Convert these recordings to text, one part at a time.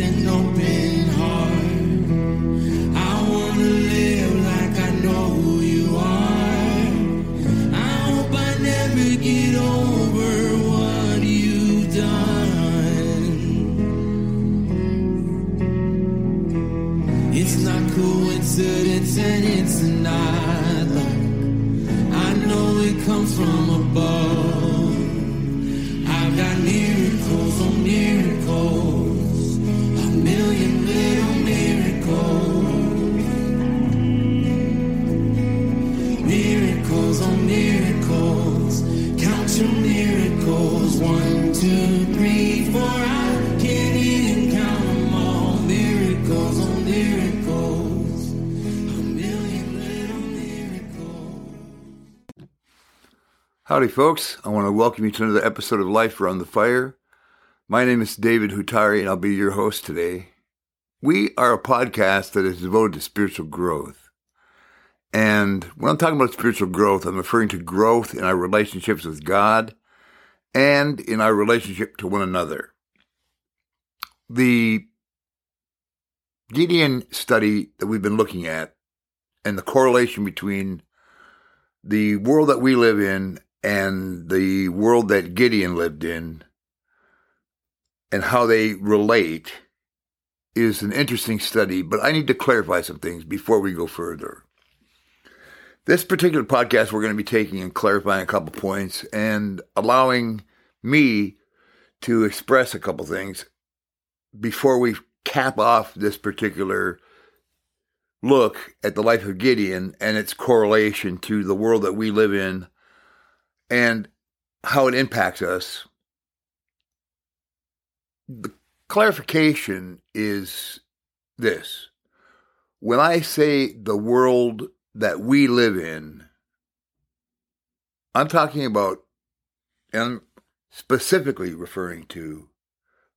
an open Howdy, folks. I want to welcome you to another episode of Life Around the Fire. My name is David Huotari, and I'll be your host today. We are a podcast that is devoted to spiritual growth. And when I'm talking about spiritual growth, I'm referring to growth in our relationships with God and in our relationship to one another. The Gideon study that we've been looking at and the correlation between the world that we live in and the world that Gideon lived in and how they relate is an interesting study, but I need to clarify some things before we go further. This particular podcast, we're going to be taking and clarifying a couple points and allowing me to express a couple things before we cap off this particular look at the life of Gideon and its correlation to the world that we live in and how it impacts us. The clarification is this. When I say the world that we live in, I'm talking about, and specifically referring to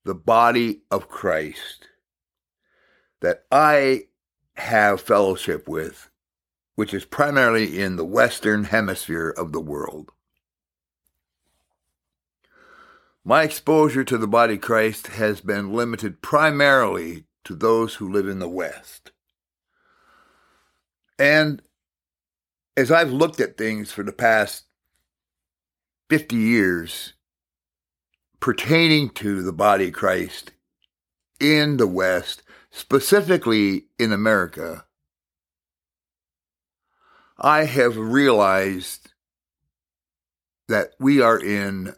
the body of Christ that I have fellowship with, which is primarily in the Western Hemisphere of the world. My exposure to the body of Christ has been limited primarily to those who live in the West. And as I've looked at things for the past 50 years pertaining to the body of Christ in the West, specifically in America, I have realized that we are in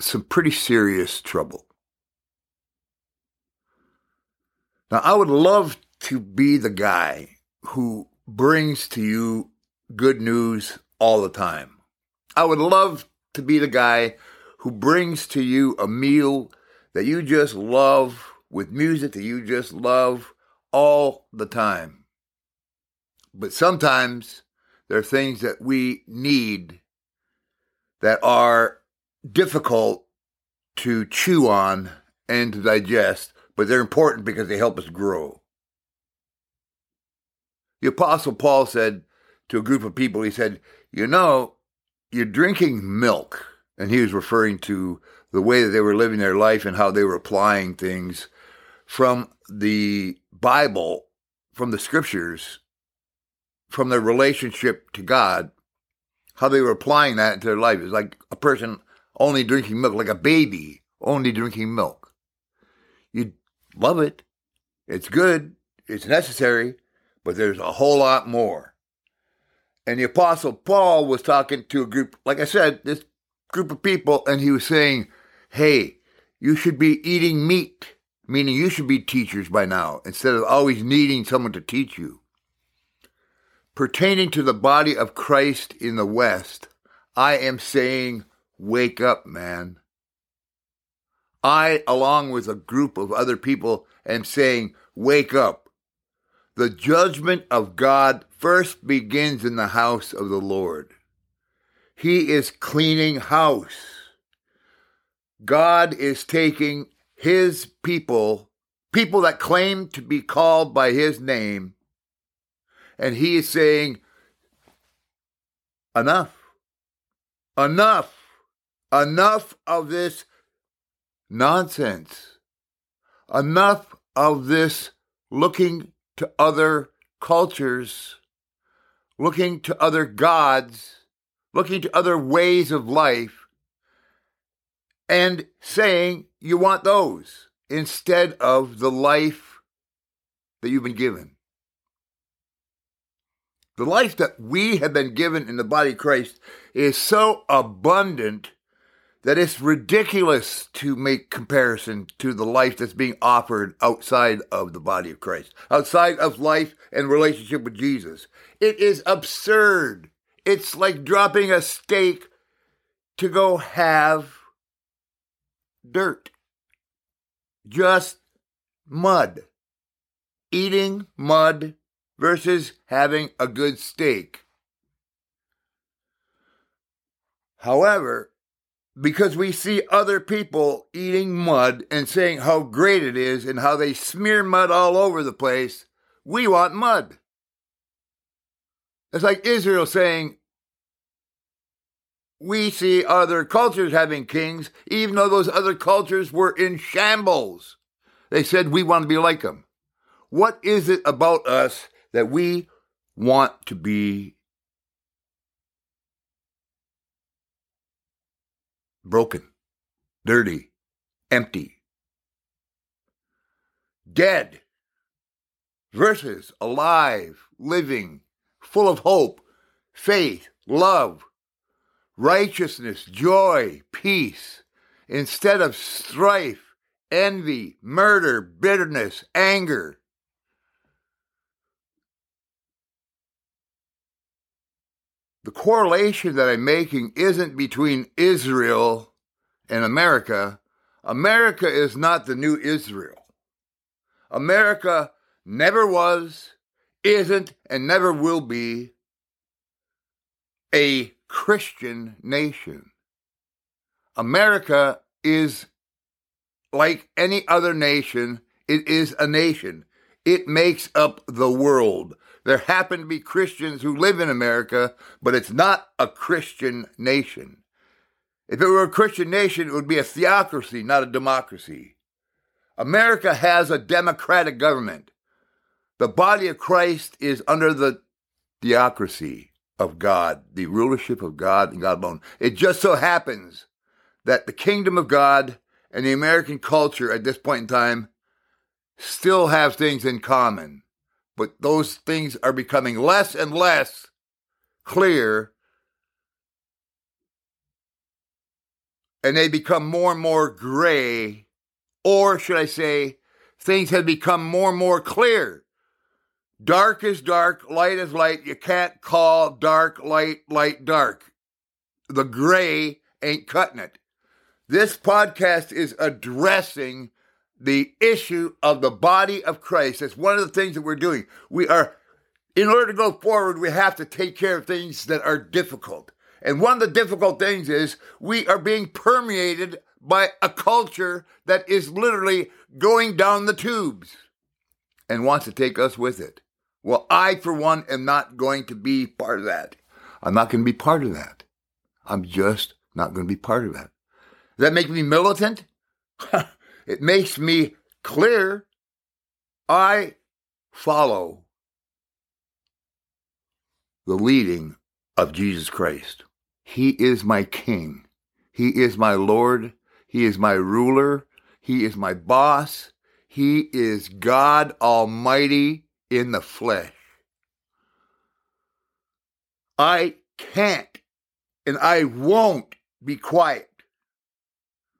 some pretty serious trouble. Now, I would love to be the guy who brings to you good news all the time. I would love to be the guy who brings to you a meal that you just love with music that you just love all the time. But sometimes there are things that we need that are difficult to chew on and to digest, but they're important because they help us grow. The Apostle Paul said to a group of people, he said, You know, you're drinking milk. And he was referring to the way that they were living their life and how they were applying things from the Bible, from the scriptures, from their relationship to God, how they were applying that to their life. It's like a person only drinking milk, like a baby only drinking milk. You love it. It's good. It's necessary, but there's a whole lot more. And the apostle Paul was talking to a group, like I said, this group of people, and he was saying, Hey, you should be eating meat, meaning you should be teachers by now, instead of always needing someone to teach you. Pertaining to the body of Christ in the West, I am saying, wake up, man. I, along with a group of other people, am saying, wake up. The judgment of God first begins in the house of the Lord. He is cleaning house. God is taking his people, people that claim to be called by his name, and he is saying, enough, enough, enough of this nonsense. enough of this looking to other cultures, looking to other gods, looking to other ways of life, and saying you want those instead of the life that you've been given. The life that we have been given in the body of Christ is so abundant that it's ridiculous to make comparison to the life that's being offered outside of the body of Christ, outside of life and relationship with Jesus. It is absurd. It's like dropping a steak to go have dirt. Just mud. Eating mud versus having a good steak. However, because we see other people eating mud and saying how great it is and how they smear mud all over the place, we want mud. It's like Israel saying, we see other cultures having kings, even though those other cultures were in shambles. They said, we want to be like them. What is it about us that we want to be broken, dirty, empty, dead versus alive, living, full of hope, faith, love, righteousness, joy, peace, instead of strife, envy, murder, bitterness, anger. The correlation that I'm making isn't between Israel and America. America is not the new Israel. America never was, isn't, and never will be a Christian nation. America is like any other nation, it is a nation. It makes up the world. There happen to be Christians who live in America, but it's not a Christian nation. If it were a Christian nation, it would be a theocracy, not a democracy. America has a democratic government. The body of Christ is under the theocracy of God, the rulership of God and God alone. It just so happens that the kingdom of God and the American culture at this point in time still have things in common, but those things are becoming less and less clear. And they become more and more gray, or should I say, things have become more and more clear. Dark is dark, light is light. You can't call dark light, light dark. The gray ain't cutting it. This podcast is addressing the issue of the body of Christ. That's one of the things that we're doing. We are, in order to go forward, we have to take care of things that are difficult. And one of the difficult things is we are being permeated by a culture that is literally going down the tubes and wants to take us with it. Well, I, for one, am not going to be part of that. I'm not going to be part of that. I'm just not going to be part of that. Does that make me militant? it makes me clear. I follow the leading of Jesus Christ. He is my King. He is my Lord. He is my ruler. He is my boss. He is God Almighty in the flesh. I can't and I won't be quiet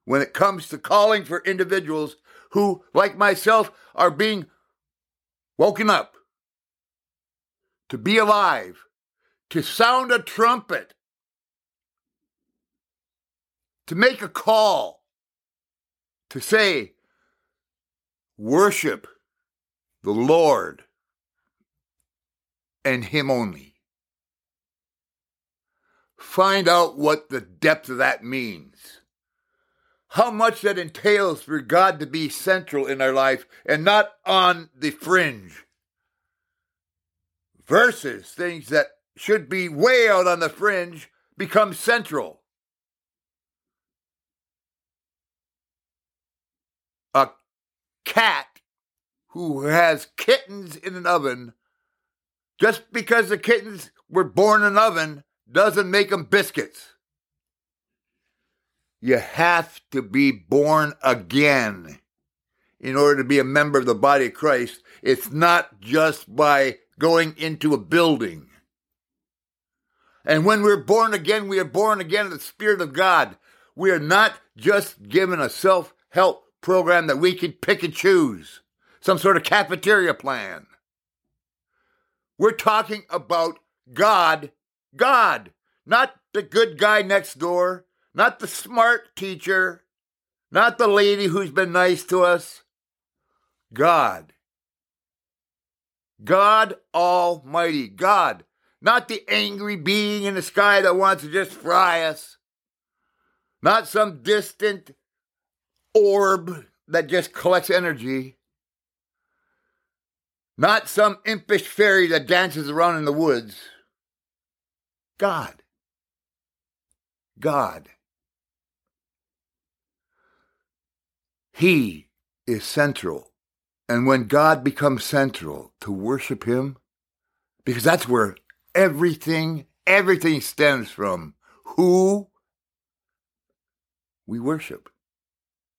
when it comes to calling for individuals who, like myself, are being woken up to be alive, to sound a trumpet, to make a call, to say, worship the Lord and Him only. Find out what the depth of that means. How much that entails for God to be central in our life and not on the fringe. Versus things that should be way out on the fringe become central. A cat who has kittens in an oven, just because the kittens were born in an oven doesn't make them biscuits. You have to be born again in order to be a member of the body of Christ. It's not just by going into a building. And when we're born again, we are born again in the Spirit of God. We are not just given a self help program that we can pick and choose, some sort of cafeteria plan. We're talking about God, God, not the good guy next door, not the smart teacher, not the lady who's been nice to us. God. God Almighty. God. Not the angry being in the sky that wants to just fry us. Not some distant orb that just collects energy. Not some impish fairy that dances around in the woods. God. God. He is central. And when God becomes central, to worship Him, because that's where everything, everything stems from who we worship.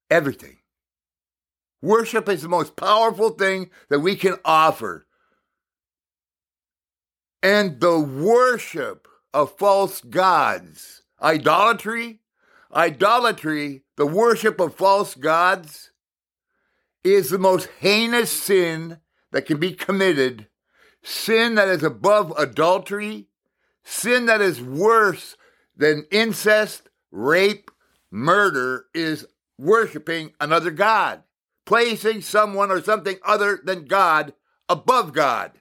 Everything. Worship is the most powerful thing that we can offer. And the worship of false gods, idolatry, idolatry, the worship of false gods, is the most heinous sin that can be committed, sin that is above adultery, sin that is worse than incest, rape, murder, is worshiping another God, placing someone or something other than God above God.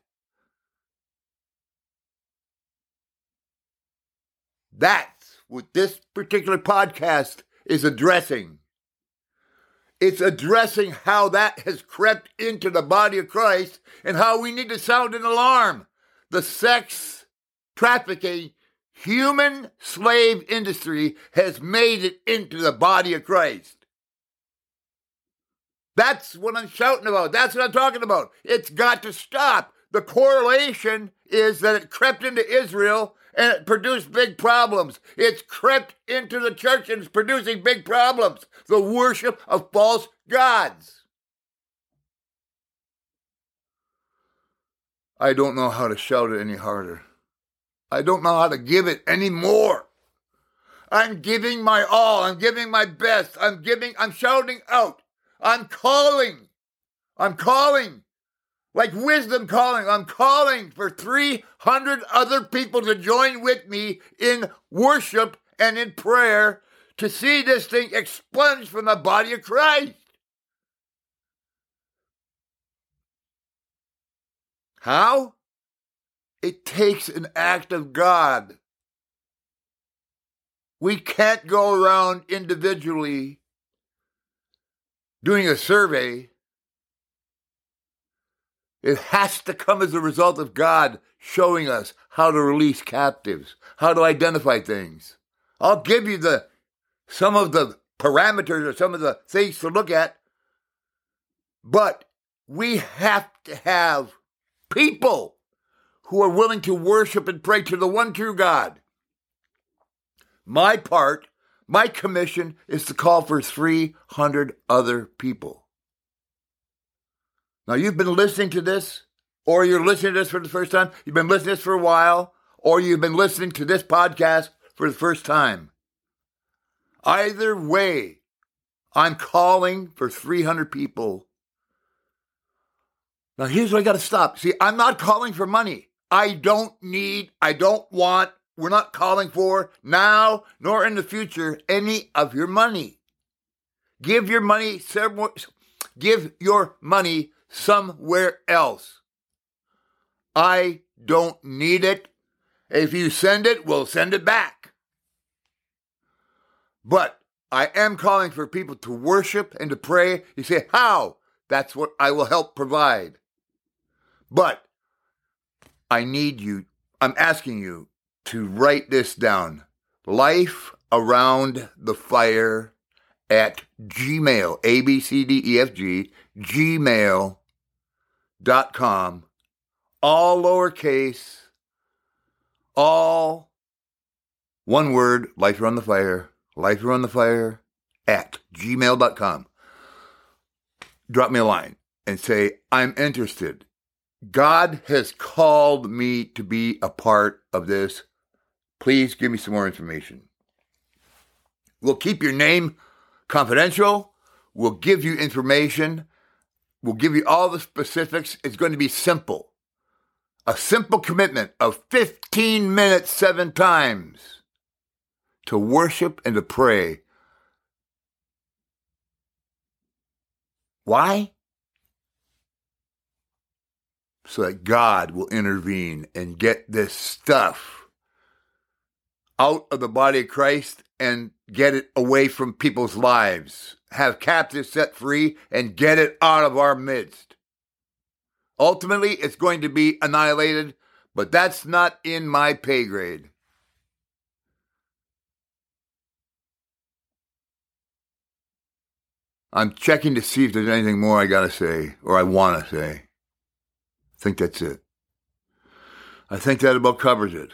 That's what this particular podcast is addressing. It's addressing how that has crept into the body of Christ and how we need to sound an alarm. The sex trafficking, human slave industry has made it into the body of Christ. That's what I'm shouting about. That's what I'm talking about. It's got to stop. The correlation is that it crept into Israel and it produced big problems. It's crept into the church and it's producing big problems. The worship of false gods. I don't know how to shout it any harder. I don't know how to give it any more. I'm giving my all. I'm giving my best. I'm giving, I'm shouting out. I'm calling. I'm calling like wisdom calling. I'm calling for 300 other people to join with me in worship and in prayer to see this thing expunged from the body of Christ. How? It takes an act of God. We can't go around individually doing a survey it has to come as a result of God showing us how to release captives, how to identify things. I'll give you the some of the parameters or some of the things to look at, but we have to have people who are willing to worship and pray to the one true God. My part, my commission is to call for 300 other people. Now, you've been listening to this, or you're listening to this for the first time, you've been listening to this for a while, or you've been listening to this podcast for the first time. Either way, I'm calling for 300 people. Now, here's what I got to stop. See, I'm not calling for money. I don't need, I don't want, we're not calling for now nor in the future any of your money. Give your money, several, give your money somewhere else. I don't need it. If you send it, we'll send it back. But I am calling for people to worship and to pray. You say, How? That's what I will help provide. But I need you, I'm asking you to write this down. Life around the fire at gmail, A B C D E F G, gmail dot com, all lowercase, all one word, life around the fire, life around the fire at gmail.com. Drop me a line and say, I'm interested. God has called me to be a part of this. Please give me some more information. We'll keep your name confidential. We'll give you information. We'll give you all the specifics. It's going to be simple. A simple commitment of 15 minutes, seven times to worship and to pray. Why? So that God will intervene and get this stuff out of the body of Christ and get it away from people's lives. Have captives set free and get it out of our midst. Ultimately, it's going to be annihilated, but that's not in my pay grade. I'm checking to see if there's anything more I got to say or I want to say. I think that's it. I think that about covers it.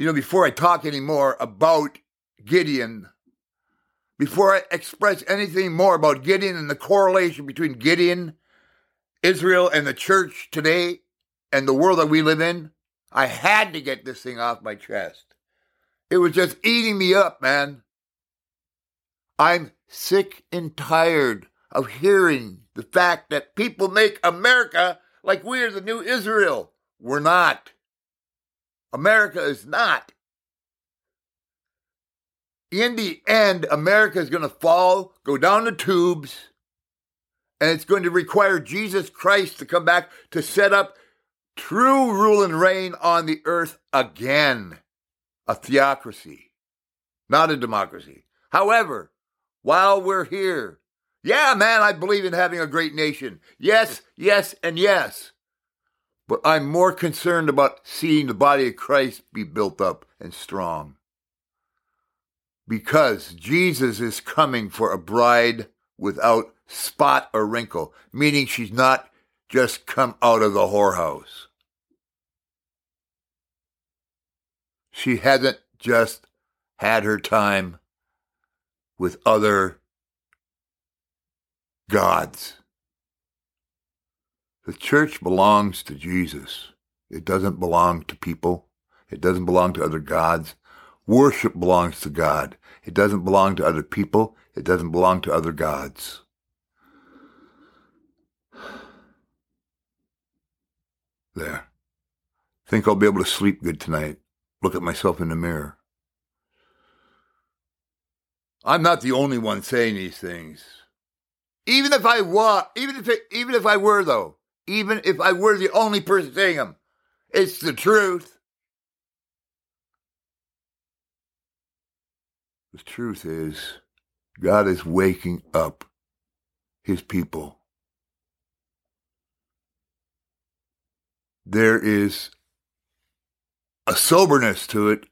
You know, before I talk anymore about Gideon, before I express anything more about Gideon and the correlation between Gideon, Israel, and the church today and the world that we live in, I had to get this thing off my chest. It was just eating me up, man. I'm sick and tired of hearing the fact that people make America like we are the new Israel. We're not. America is not. In the end, America is going to fall, go down the tubes, and it's going to require Jesus Christ to come back to set up true rule and reign on the earth again. A theocracy, not a democracy. However, while we're here. Yeah, man, I believe in having a great nation. Yes, yes, and yes. But I'm more concerned about seeing the body of Christ be built up and strong. Because Jesus is coming for a bride without spot or wrinkle, meaning she's not just come out of the whorehouse. She hasn't just had her time with other gods. The church belongs to Jesus. It doesn't belong to people. It doesn't belong to other gods. Worship belongs to God. It doesn't belong to other people. It doesn't belong to other gods. There. Think I'll be able to sleep good tonight. Look at myself in the mirror. I'm not the only one saying these things. Even if I were, even if even if I were though, even if I were the only person saying them, it's the truth. The truth is, God is waking up his people. There is a soberness to it,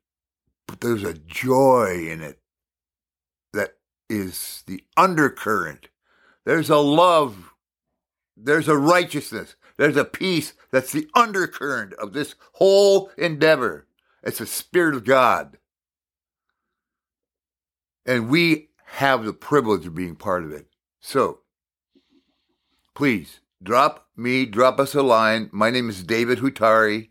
but there's a joy in it that is the undercurrent. There's a love, there's a righteousness, there's a peace that's the undercurrent of this whole endeavor. It's the Spirit of God. And we have the privilege of being part of it. So, please drop me, drop us a line. My name is David Huotari,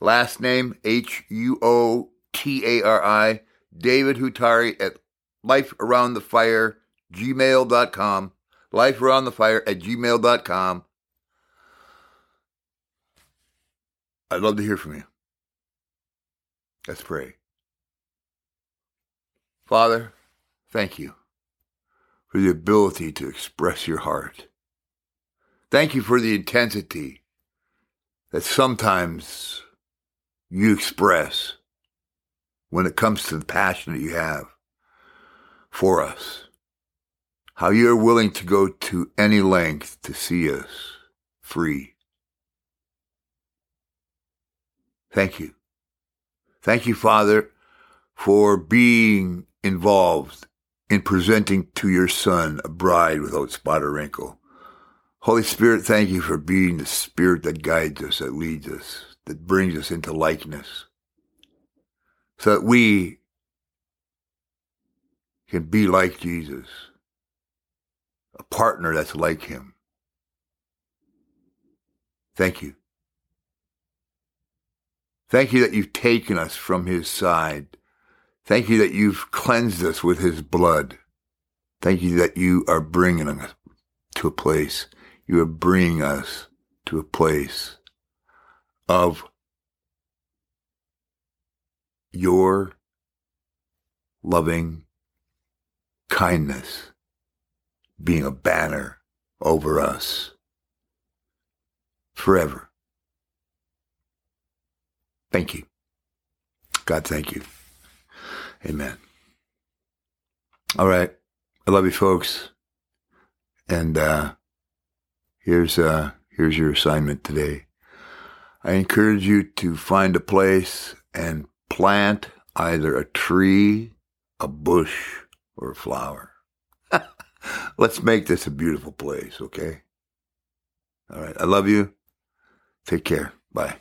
Last name H U O T A R I. David Huotari at lifearoundthefire, gmail.com. Lifearoundthefire at gmail.com. I'd love to hear from you. Let's pray. Father, thank you for the ability to express your heart. Thank you for the intensity that sometimes you express when it comes to the passion that you have for us. How you're willing to go to any length to see us free. Thank you. Thank you, Father, for being involved in presenting to your son a bride without spot or wrinkle. Holy Spirit, thank you for being the spirit that guides us, that leads us, that brings us into likeness, so that we can be like Jesus, a partner that's like him. Thank you. Thank you that you've taken us from his side. Thank you that you've cleansed us with his blood. Thank you that you are bringing us to a place. You are bringing us to a place of your loving kindness being a banner over us forever. Thank you. God, thank you. Amen. All right. I love you folks. And uh here's uh here's your assignment today. I encourage you to find a place and plant either a tree, a bush, or a flower. Let's make this a beautiful place, okay? All right. I love you. Take care. Bye.